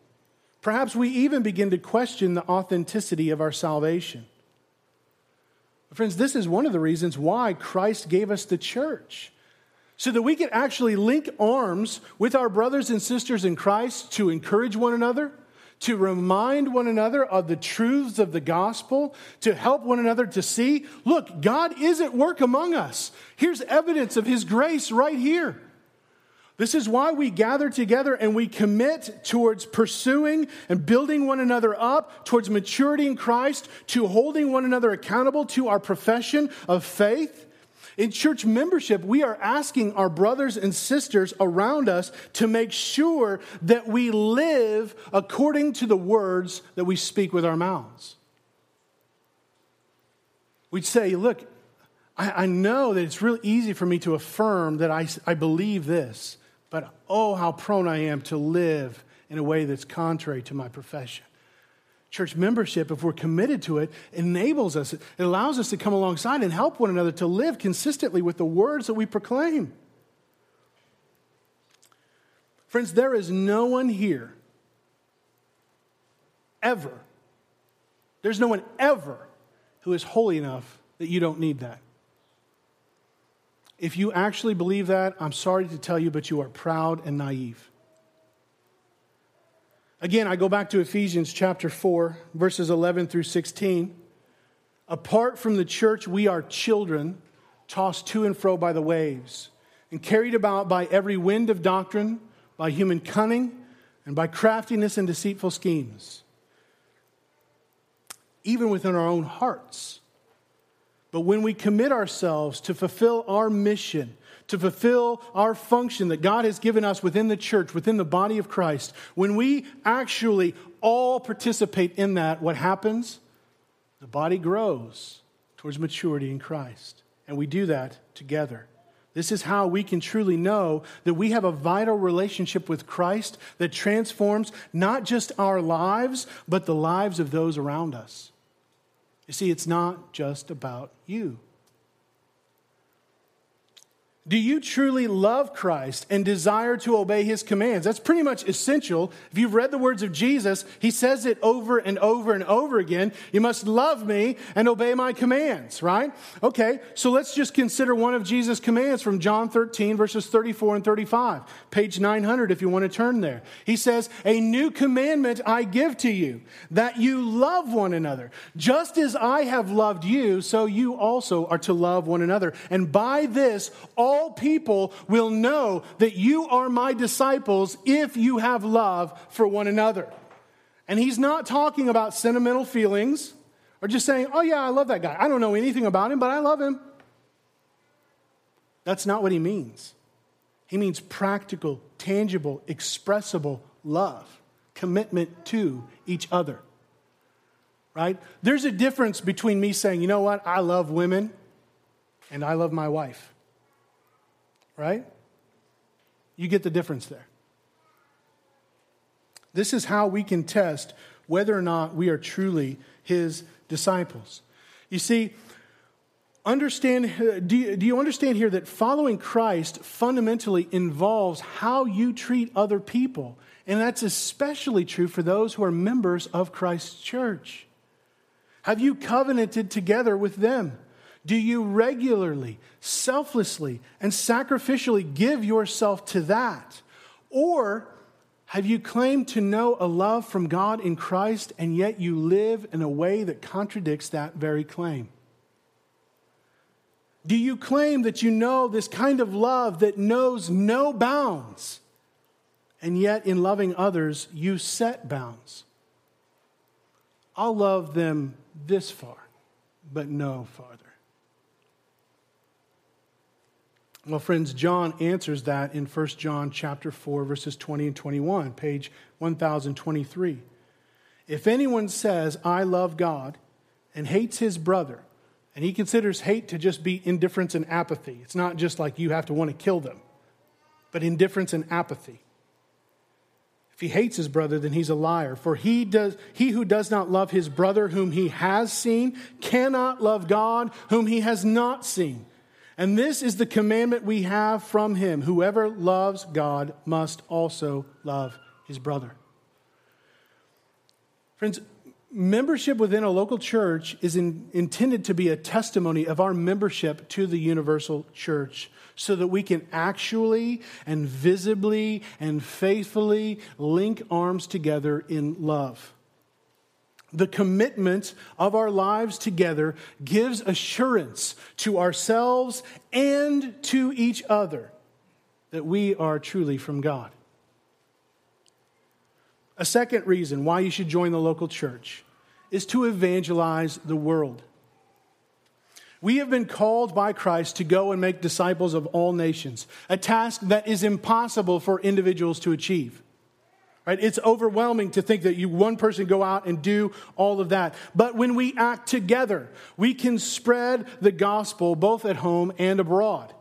Perhaps we even begin to question the authenticity of our salvation. Friends, this is one of the reasons why Christ gave us the church. So that we could actually link arms with our brothers and sisters in Christ to encourage one another, to remind one another of the truths of the gospel, to help one another to see look, God is at work among us. Here's evidence of his grace right here. This is why we gather together and we commit towards pursuing and building one another up, towards maturity in Christ, to holding one another accountable to our profession of faith. In church membership, we are asking our brothers and sisters around us to make sure that we live according to the words that we speak with our mouths. We'd say, Look, I, I know that it's really easy for me to affirm that I, I believe this. But oh, how prone I am to live in a way that's contrary to my profession. Church membership, if we're committed to it, enables us, it allows us to come alongside and help one another to live consistently with the words that we proclaim. Friends, there is no one here ever, there's no one ever who is holy enough that you don't need that. If you actually believe that, I'm sorry to tell you, but you are proud and naive. Again, I go back to Ephesians chapter 4, verses 11 through 16. Apart from the church, we are children tossed to and fro by the waves and carried about by every wind of doctrine, by human cunning, and by craftiness and deceitful schemes. Even within our own hearts but when we commit ourselves to fulfill our mission, to fulfill our function that God has given us within the church, within the body of Christ, when we actually all participate in that, what happens? The body grows towards maturity in Christ. And we do that together. This is how we can truly know that we have a vital relationship with Christ that transforms not just our lives, but the lives of those around us. You see, it's not just about you. Do you truly love Christ and desire to obey his commands? That's pretty much essential. If you've read the words of Jesus, he says it over and over and over again. You must love me and obey my commands, right? Okay, so let's just consider one of Jesus' commands from John 13, verses 34 and 35. Page 900, if you want to turn there. He says, A new commandment I give to you, that you love one another. Just as I have loved you, so you also are to love one another. And by this, all all people will know that you are my disciples if you have love for one another. And he's not talking about sentimental feelings or just saying, oh, yeah, I love that guy. I don't know anything about him, but I love him. That's not what he means. He means practical, tangible, expressible love, commitment to each other. Right? There's a difference between me saying, you know what, I love women and I love my wife right? You get the difference there. This is how we can test whether or not we are truly his disciples. You see, understand uh, do you, do you understand here that following Christ fundamentally involves how you treat other people? And that's especially true for those who are members of Christ's church. Have you covenanted together with them? Do you regularly, selflessly, and sacrificially give yourself to that? Or have you claimed to know a love from God in Christ and yet you live in a way that contradicts that very claim? Do you claim that you know this kind of love that knows no bounds, and yet in loving others, you set bounds? I'll love them this far, but no farther. Well, friends, John answers that in 1 John chapter 4 verses 20 and 21, page 1023. If anyone says, "I love God," and hates his brother, and he considers hate to just be indifference and apathy. It's not just like you have to want to kill them, but indifference and apathy. If he hates his brother, then he's a liar. For he, does, he who does not love his brother whom he has seen cannot love God whom he has not seen. And this is the commandment we have from him whoever loves God must also love his brother. Friends, membership within a local church is in, intended to be a testimony of our membership to the universal church so that we can actually and visibly and faithfully link arms together in love the commitment of our lives together gives assurance to ourselves and to each other that we are truly from God. A second reason why you should join the local church is to evangelize the world. We have been called by Christ to go and make disciples of all nations, a task that is impossible for individuals to achieve. Right? It's overwhelming to think that you one person go out and do all of that. But when we act together, we can spread the gospel both at home and abroad.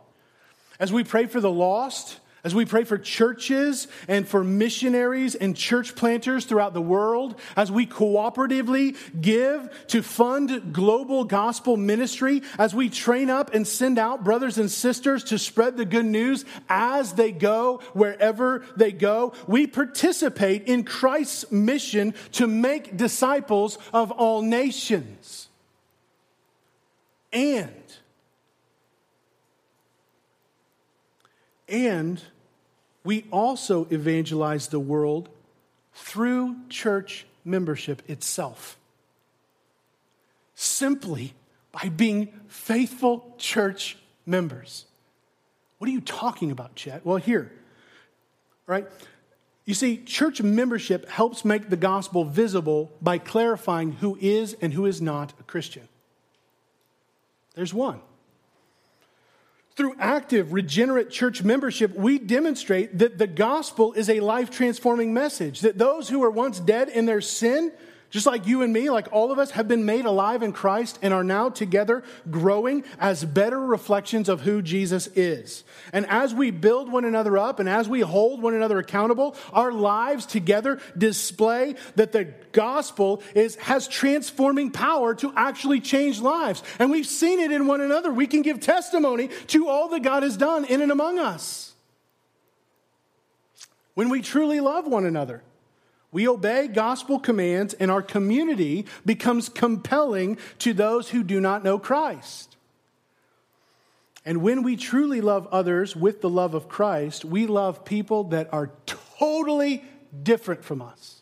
As we pray for the lost, as we pray for churches and for missionaries and church planters throughout the world, as we cooperatively give to fund global gospel ministry, as we train up and send out brothers and sisters to spread the good news as they go, wherever they go, we participate in Christ's mission to make disciples of all nations. And and we also evangelize the world through church membership itself. Simply by being faithful church members. What are you talking about, Chet? Well, here, right? You see, church membership helps make the gospel visible by clarifying who is and who is not a Christian. There's one. Through active, regenerate church membership, we demonstrate that the gospel is a life transforming message, that those who were once dead in their sin Just like you and me, like all of us, have been made alive in Christ and are now together growing as better reflections of who Jesus is. And as we build one another up and as we hold one another accountable, our lives together display that the gospel is, has transforming power to actually change lives. And we've seen it in one another. We can give testimony to all that God has done in and among us. When we truly love one another. We obey gospel commands, and our community becomes compelling to those who do not know Christ. And when we truly love others with the love of Christ, we love people that are totally different from us.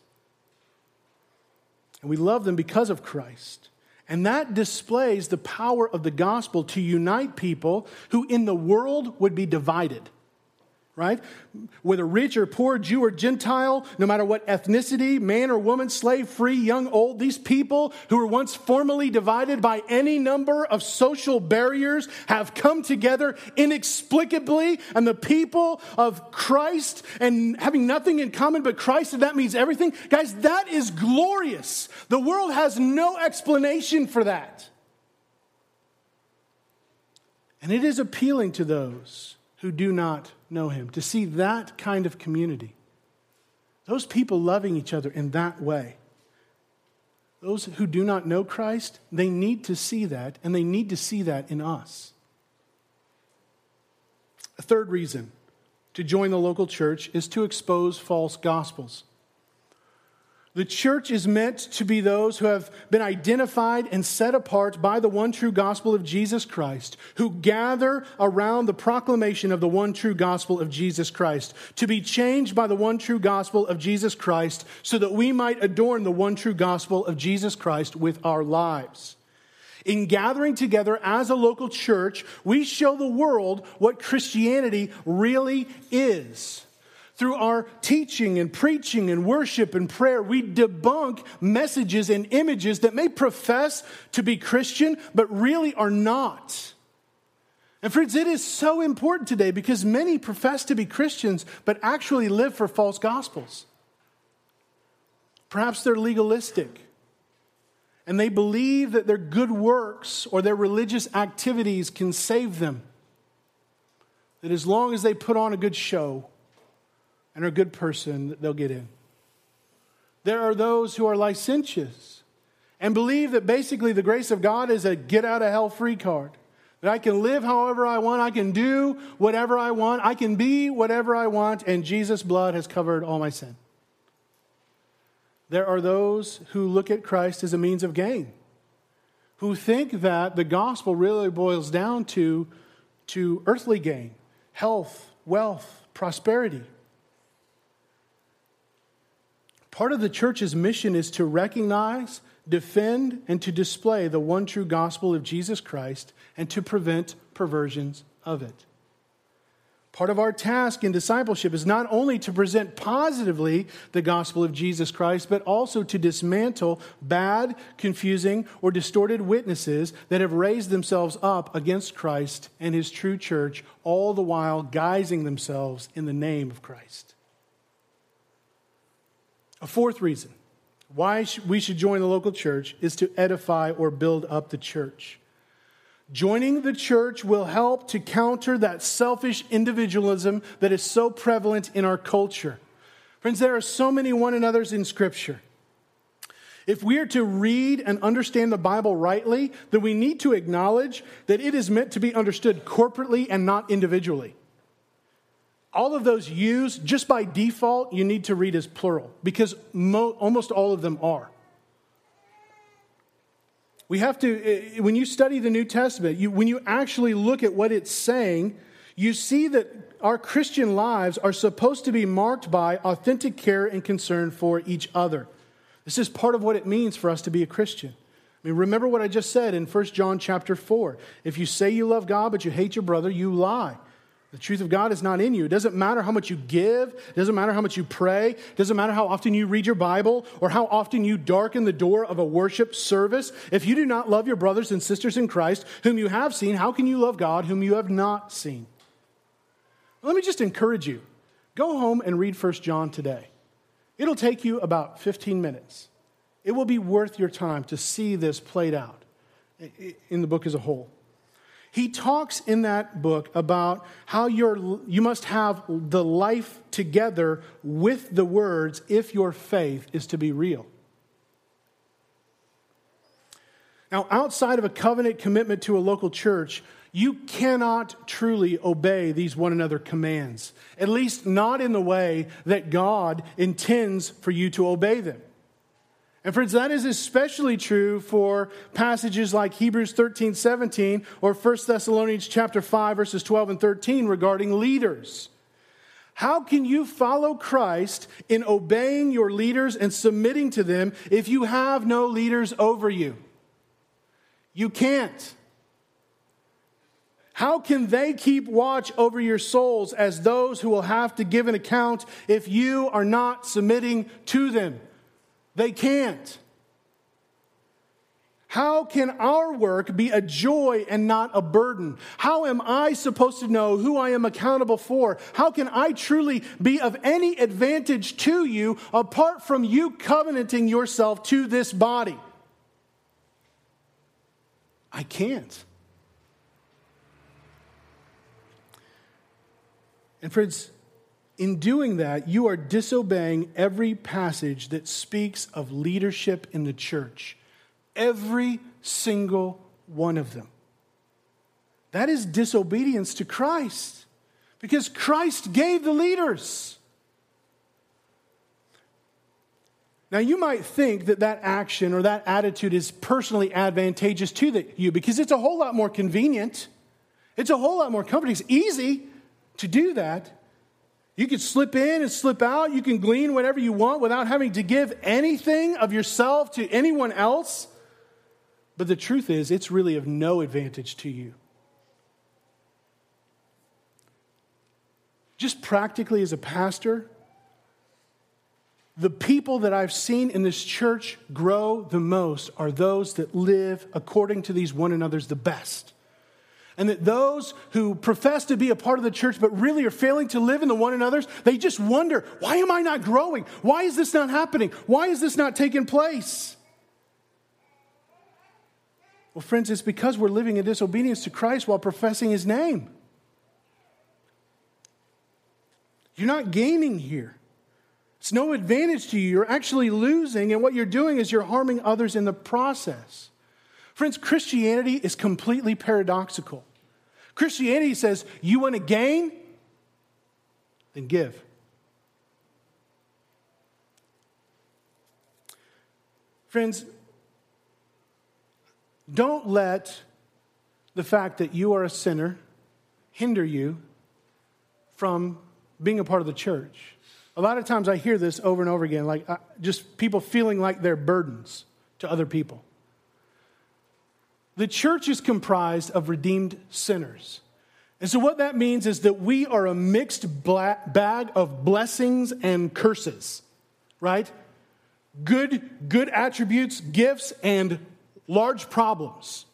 And we love them because of Christ. And that displays the power of the gospel to unite people who in the world would be divided right? Whether rich or poor, Jew or Gentile, no matter what ethnicity, man or woman, slave, free, young, old, these people who were once formally divided by any number of social barriers have come together inexplicably. And the people of Christ and having nothing in common but Christ, and that means everything. Guys, that is glorious. The world has no explanation for that. And it is appealing to those who do not know him, to see that kind of community. Those people loving each other in that way. Those who do not know Christ, they need to see that, and they need to see that in us. A third reason to join the local church is to expose false gospels. The church is meant to be those who have been identified and set apart by the one true gospel of Jesus Christ, who gather around the proclamation of the one true gospel of Jesus Christ, to be changed by the one true gospel of Jesus Christ, so that we might adorn the one true gospel of Jesus Christ with our lives. In gathering together as a local church, we show the world what Christianity really is. Through our teaching and preaching and worship and prayer, we debunk messages and images that may profess to be Christian, but really are not. And friends, it is so important today because many profess to be Christians, but actually live for false gospels. Perhaps they're legalistic and they believe that their good works or their religious activities can save them. That as long as they put on a good show, and are a good person, they'll get in. There are those who are licentious and believe that basically the grace of God is a get out of hell free card. That I can live however I want, I can do whatever I want, I can be whatever I want, and Jesus' blood has covered all my sin. There are those who look at Christ as a means of gain, who think that the gospel really boils down to, to earthly gain, health, wealth, prosperity. Part of the church's mission is to recognize, defend, and to display the one true gospel of Jesus Christ and to prevent perversions of it. Part of our task in discipleship is not only to present positively the gospel of Jesus Christ, but also to dismantle bad, confusing, or distorted witnesses that have raised themselves up against Christ and his true church, all the while guising themselves in the name of Christ. A fourth reason why we should join the local church is to edify or build up the church. Joining the church will help to counter that selfish individualism that is so prevalent in our culture. Friends, there are so many one another's in Scripture. If we are to read and understand the Bible rightly, then we need to acknowledge that it is meant to be understood corporately and not individually all of those yous, just by default, you need to read as plural because mo- almost all of them are. We have to, eh, when you study the New Testament, you, when you actually look at what it's saying, you see that our Christian lives are supposed to be marked by authentic care and concern for each other. This is part of what it means for us to be a Christian. I mean, remember what I just said in 1 John chapter 4. If you say you love God but you hate your brother, you lie. The truth of God is not in you. It doesn't matter how much you give, it doesn't matter how much you pray, it doesn't matter how often you read your Bible or how often you darken the door of a worship service. If you do not love your brothers and sisters in Christ, whom you have seen, how can you love God whom you have not seen? Let me just encourage you go home and read 1 John today. It'll take you about 15 minutes. It will be worth your time to see this played out in the book as a whole. He talks in that book about how you're, you must have the life together with the words if your faith is to be real. Now, outside of a covenant commitment to a local church, you cannot truly obey these one another commands, at least not in the way that God intends for you to obey them. And friends, that is especially true for passages like Hebrews 13, 17, or 1 Thessalonians chapter 5, verses 12 and 13 regarding leaders. How can you follow Christ in obeying your leaders and submitting to them if you have no leaders over you? You can't. How can they keep watch over your souls as those who will have to give an account if you are not submitting to them? They can't. How can our work be a joy and not a burden? How am I supposed to know who I am accountable for? How can I truly be of any advantage to you apart from you covenanting yourself to this body? I can't. And friends, in doing that, you are disobeying every passage that speaks of leadership in the church. Every single one of them. That is disobedience to Christ because Christ gave the leaders. Now, you might think that that action or that attitude is personally advantageous to you because it's a whole lot more convenient. It's a whole lot more comforting. It's easy to do that. You can slip in and slip out. You can glean whatever you want without having to give anything of yourself to anyone else. But the truth is, it's really of no advantage to you. Just practically as a pastor, the people that I've seen in this church grow the most are those that live according to these one another's the best. And that those who profess to be a part of the church but really are failing to live in the one another's, they just wonder, why am I not growing? Why is this not happening? Why is this not taking place? Well, friends, it's because we're living in disobedience to Christ while professing his name. You're not gaining here. It's no advantage to you. You're actually losing, and what you're doing is you're harming others in the process. Friends, Christianity is completely paradoxical. Christianity says, you want to gain? Then give. Friends, don't let the fact that you are a sinner hinder you from being a part of the church. A lot of times I hear this over and over again, like uh, just people feeling like they're burdens to other people. The church is comprised of redeemed sinners. And so, what that means is that we are a mixed bag of blessings and curses, right? Good, good attributes, gifts, and large problems.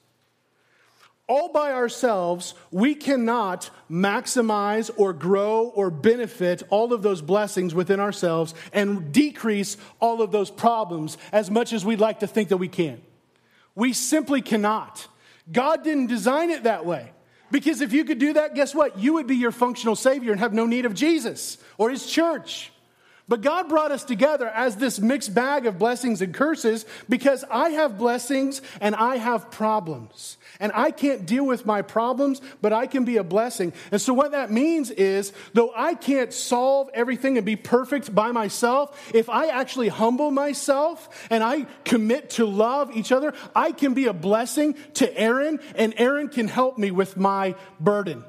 All by ourselves, we cannot maximize or grow or benefit all of those blessings within ourselves and decrease all of those problems as much as we'd like to think that we can. We simply cannot. God didn't design it that way. Because if you could do that, guess what? You would be your functional Savior and have no need of Jesus or His church. But God brought us together as this mixed bag of blessings and curses because I have blessings and I have problems. And I can't deal with my problems, but I can be a blessing. And so, what that means is, though I can't solve everything and be perfect by myself, if I actually humble myself and I commit to love each other, I can be a blessing to Aaron, and Aaron can help me with my burden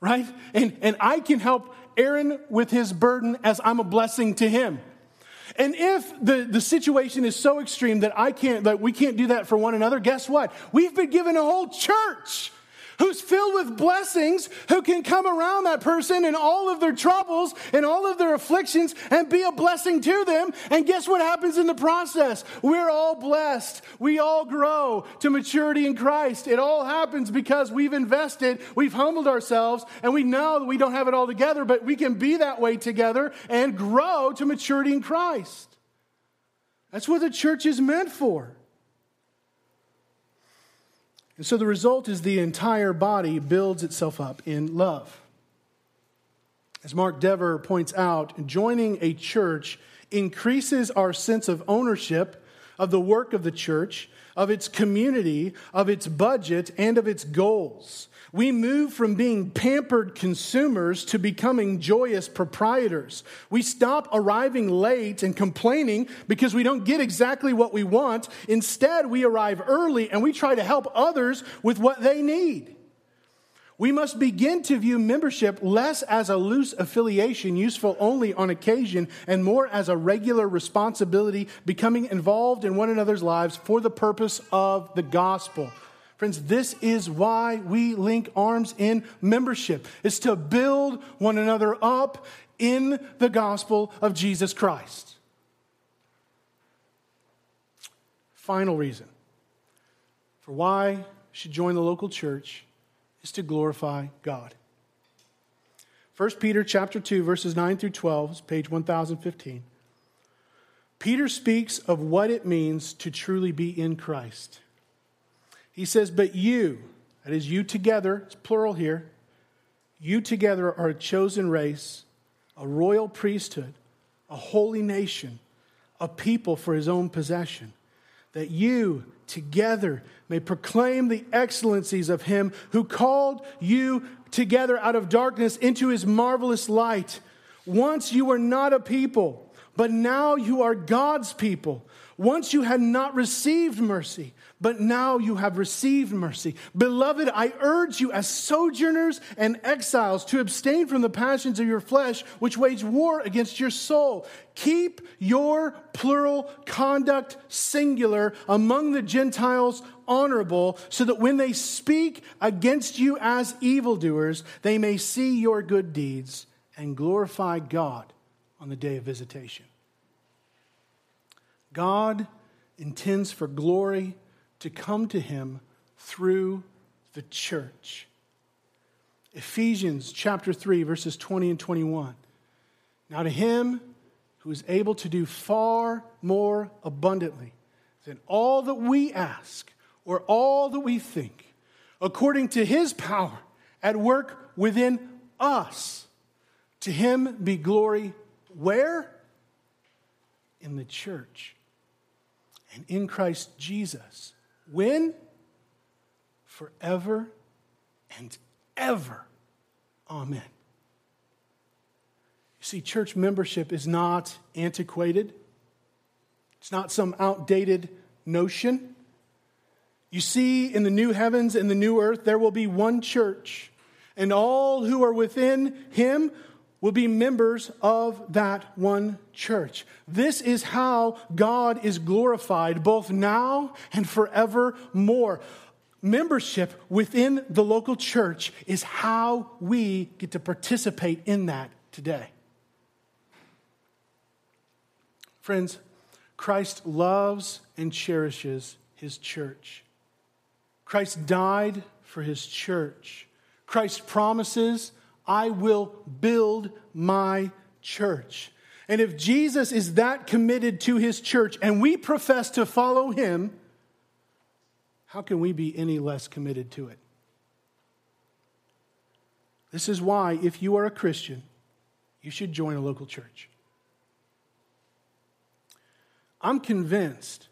right? And, and I can help Aaron with his burden as I'm a blessing to him. And if the, the situation is so extreme that I can't, that we can't do that for one another, guess what? We've been given a whole church who's filled with blessings, who can come around that person in all of their troubles and all of their afflictions and be a blessing to them. And guess what happens in the process? We're all blessed. We all grow to maturity in Christ. It all happens because we've invested, we've humbled ourselves, and we know that we don't have it all together, but we can be that way together and grow to maturity in Christ. That's what the church is meant for. And so the result is the entire body builds itself up in love. As Mark Dever points out, joining a church increases our sense of ownership of the work of the church, of its community, of its budget, and of its goals. We move from being pampered consumers to becoming joyous proprietors. We stop arriving late and complaining because we don't get exactly what we want. Instead, we arrive early and we try to help others with what they need. We must begin to view membership less as a loose affiliation useful only on occasion and more as a regular responsibility, becoming involved in one another's lives for the purpose of the gospel. Friends, this is why we link arms in membership. It's to build one another up in the gospel of Jesus Christ. Final reason for why you should join the local church is to glorify God. 1 Peter chapter 2 verses 9 through 12, page 1015. Peter speaks of what it means to truly be in Christ. He says, But you, that is you together, it's plural here, you together are a chosen race, a royal priesthood, a holy nation, a people for his own possession, that you together may proclaim the excellencies of him who called you together out of darkness into his marvelous light. Once you were not a people, but now you are God's people. Once you had not received mercy, but now you have received mercy. Beloved, I urge you as sojourners and exiles to abstain from the passions of your flesh, which wage war against your soul. Keep your plural conduct singular among the Gentiles honorable, so that when they speak against you as evildoers, they may see your good deeds and glorify God on the day of visitation. God intends for glory to come to him through the church. Ephesians chapter 3, verses 20 and 21. Now, to him who is able to do far more abundantly than all that we ask or all that we think, according to his power at work within us, to him be glory where? In the church and in Christ Jesus. When? Forever and ever. Amen. You see, church membership is not antiquated, it's not some outdated notion. You see, in the new heavens and the new earth, there will be one church, and all who are within him will be members of that one church. This is how God is glorified both now and forevermore. Membership within the local church is how we get to participate in that today. Friends, Christ loves and cherishes his church. Christ died for his church. Christ promises I will build my church. And if Jesus is that committed to his church and we profess to follow him, how can we be any less committed to it? This is why, if you are a Christian, you should join a local church. I'm convinced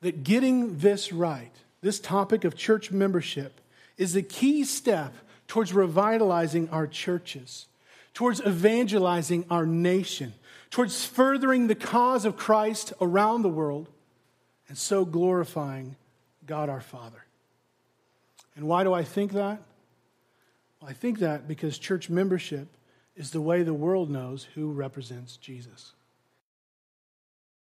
that getting this right, this topic of church membership, is the key step towards revitalizing our churches, towards evangelizing our nation, towards furthering the cause of Christ around the world, and so glorifying God our Father. And why do I think that? Well, I think that because church membership is the way the world knows who represents Jesus.